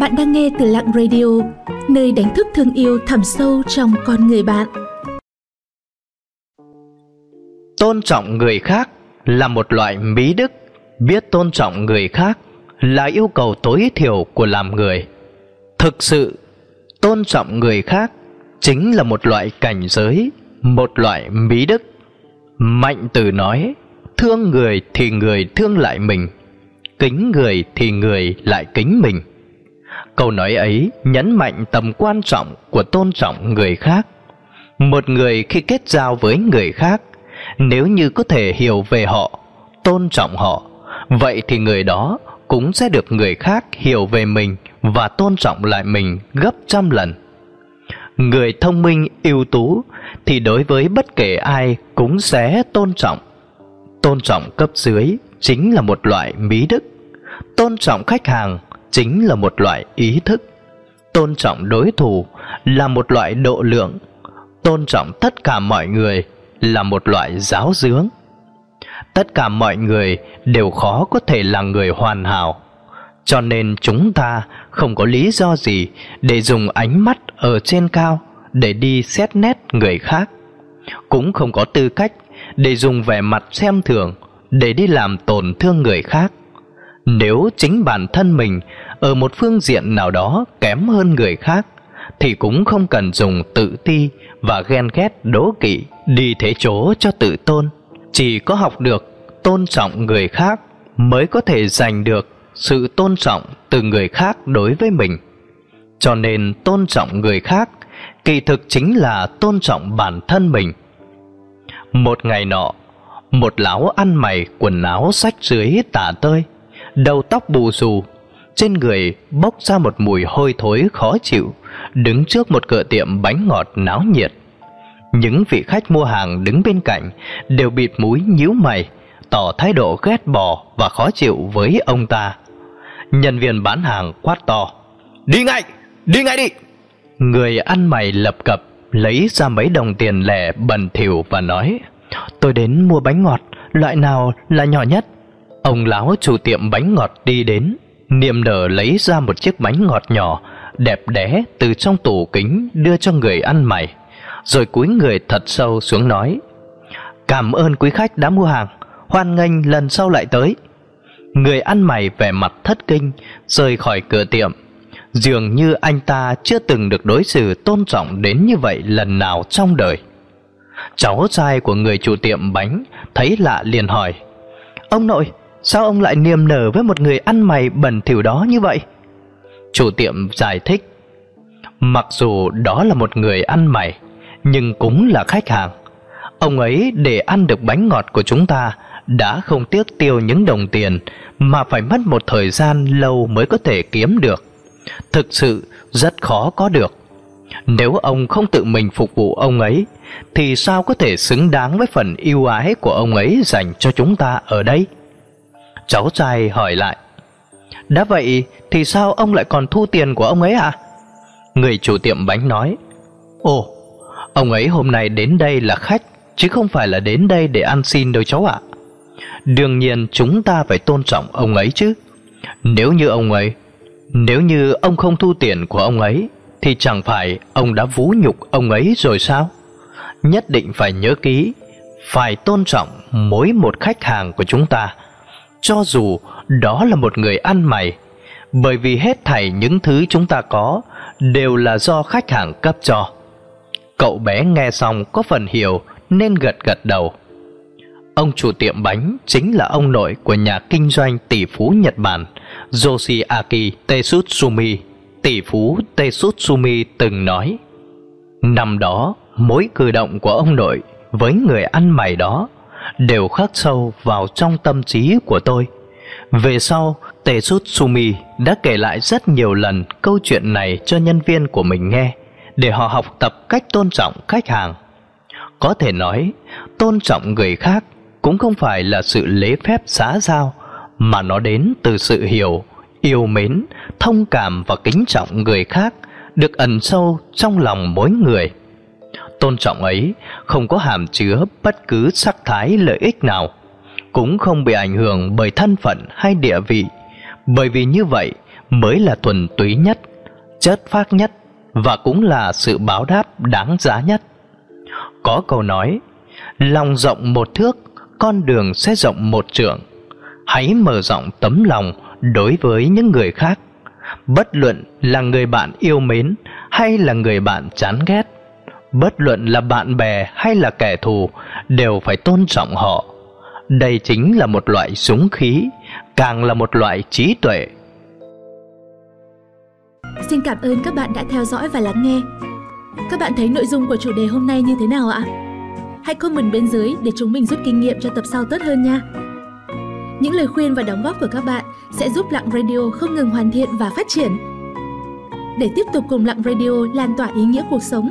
Bạn đang nghe từ Lặng Radio, nơi đánh thức thương yêu thẳm sâu trong con người bạn. Tôn trọng người khác là một loại mỹ đức, biết tôn trọng người khác là yêu cầu tối thiểu của làm người. Thực sự, tôn trọng người khác chính là một loại cảnh giới, một loại mỹ đức. Mạnh Tử nói, thương người thì người thương lại mình, kính người thì người lại kính mình. Câu nói ấy nhấn mạnh tầm quan trọng của tôn trọng người khác. Một người khi kết giao với người khác, nếu như có thể hiểu về họ, tôn trọng họ, vậy thì người đó cũng sẽ được người khác hiểu về mình và tôn trọng lại mình gấp trăm lần. Người thông minh, ưu tú thì đối với bất kể ai cũng sẽ tôn trọng. Tôn trọng cấp dưới chính là một loại mỹ đức. Tôn trọng khách hàng chính là một loại ý thức. Tôn trọng đối thủ là một loại độ lượng. Tôn trọng tất cả mọi người là một loại giáo dưỡng. Tất cả mọi người đều khó có thể là người hoàn hảo. Cho nên chúng ta không có lý do gì để dùng ánh mắt ở trên cao để đi xét nét người khác. Cũng không có tư cách để dùng vẻ mặt xem thường để đi làm tổn thương người khác nếu chính bản thân mình ở một phương diện nào đó kém hơn người khác, thì cũng không cần dùng tự ti và ghen ghét đố kỵ đi thế chỗ cho tự tôn. Chỉ có học được tôn trọng người khác mới có thể giành được sự tôn trọng từ người khác đối với mình. Cho nên tôn trọng người khác kỳ thực chính là tôn trọng bản thân mình. Một ngày nọ, một lão ăn mày quần áo sách dưới tả tơi đầu tóc bù xù, trên người bốc ra một mùi hôi thối khó chịu, đứng trước một cửa tiệm bánh ngọt náo nhiệt. Những vị khách mua hàng đứng bên cạnh đều bịt mũi nhíu mày, tỏ thái độ ghét bỏ và khó chịu với ông ta. Nhân viên bán hàng quát to, đi ngay đi ngay đi. Người ăn mày lập cập, lấy ra mấy đồng tiền lẻ bẩn thỉu và nói, tôi đến mua bánh ngọt, loại nào là nhỏ nhất? Ông lão chủ tiệm bánh ngọt đi đến, niềm nở lấy ra một chiếc bánh ngọt nhỏ, đẹp đẽ từ trong tủ kính đưa cho người ăn mày, rồi cúi người thật sâu xuống nói: "Cảm ơn quý khách đã mua hàng, hoan nghênh lần sau lại tới." Người ăn mày vẻ mặt thất kinh, rời khỏi cửa tiệm, dường như anh ta chưa từng được đối xử tôn trọng đến như vậy lần nào trong đời. Cháu trai của người chủ tiệm bánh thấy lạ liền hỏi: "Ông nội, Sao ông lại niềm nở với một người ăn mày bẩn thỉu đó như vậy? Chủ tiệm giải thích, Mặc dù đó là một người ăn mày, Nhưng cũng là khách hàng Ông ấy để ăn được bánh ngọt của chúng ta Đã không tiếc tiêu những đồng tiền Mà phải mất một thời gian lâu mới có thể kiếm được Thực sự rất khó có được Nếu ông không tự mình phục vụ ông ấy, Thì sao có thể xứng đáng với phần yêu ái của ông ấy dành cho chúng ta ở đây? Cháu trai hỏi lại. Đã vậy thì sao ông lại còn thu tiền của ông ấy à Người chủ tiệm bánh nói. Ồ, Ông ấy hôm nay đến đây là khách, Chứ không phải là đến đây để ăn xin đâu cháu ạ. Đương nhiên chúng ta phải tôn trọng ông ấy chứ. Nếu như ông ấy, Nếu như ông không thu tiền của ông ấy, Thì chẳng phải ông đã vũ nhục ông ấy rồi sao? Nhất định phải nhớ kỹ, Phải tôn trọng mỗi một khách hàng của chúng ta cho dù đó là một người ăn mày, bởi vì hết thảy những thứ chúng ta có đều là do khách hàng cấp cho. Cậu bé nghe xong có phần hiểu nên gật gật đầu. Ông chủ tiệm bánh chính là ông nội của nhà kinh doanh tỷ phú nhật bản yoshiaki tetsutsumi tỷ phú tetsutsumi từng nói, năm đó mỗi cử động của ông nội với người ăn mày đó đều khắc sâu vào trong tâm trí của tôi. Về sau, Sumi đã kể lại rất nhiều lần câu chuyện này cho nhân viên của mình nghe để họ học tập cách tôn trọng khách hàng. Có thể nói, tôn trọng người khác cũng không phải là sự lễ phép xã giao mà nó đến từ sự hiểu, yêu mến, thông cảm và kính trọng người khác được ẩn sâu trong lòng mỗi người tôn trọng ấy không có hàm chứa bất cứ sắc thái lợi ích nào, cũng không bị ảnh hưởng bởi thân phận hay địa vị, bởi vì như vậy mới là thuần túy nhất, chất phác nhất và cũng là sự báo đáp đáng giá nhất. Có câu nói, lòng rộng một thước, con đường sẽ rộng một trượng. Hãy mở rộng tấm lòng đối với những người khác, bất luận là người bạn yêu mến hay là người bạn chán ghét, bất luận là bạn bè hay là kẻ thù đều phải tôn trọng họ. Đây chính là một loại súng khí, càng là một loại trí tuệ. Xin cảm ơn các bạn đã theo dõi và lắng nghe. Các bạn thấy nội dung của chủ đề hôm nay như thế nào ạ? Hãy comment bên dưới để chúng mình rút kinh nghiệm cho tập sau tốt hơn nha. Những lời khuyên và đóng góp của các bạn sẽ giúp Lặng Radio không ngừng hoàn thiện và phát triển. Để tiếp tục cùng Lặng Radio lan tỏa ý nghĩa cuộc sống,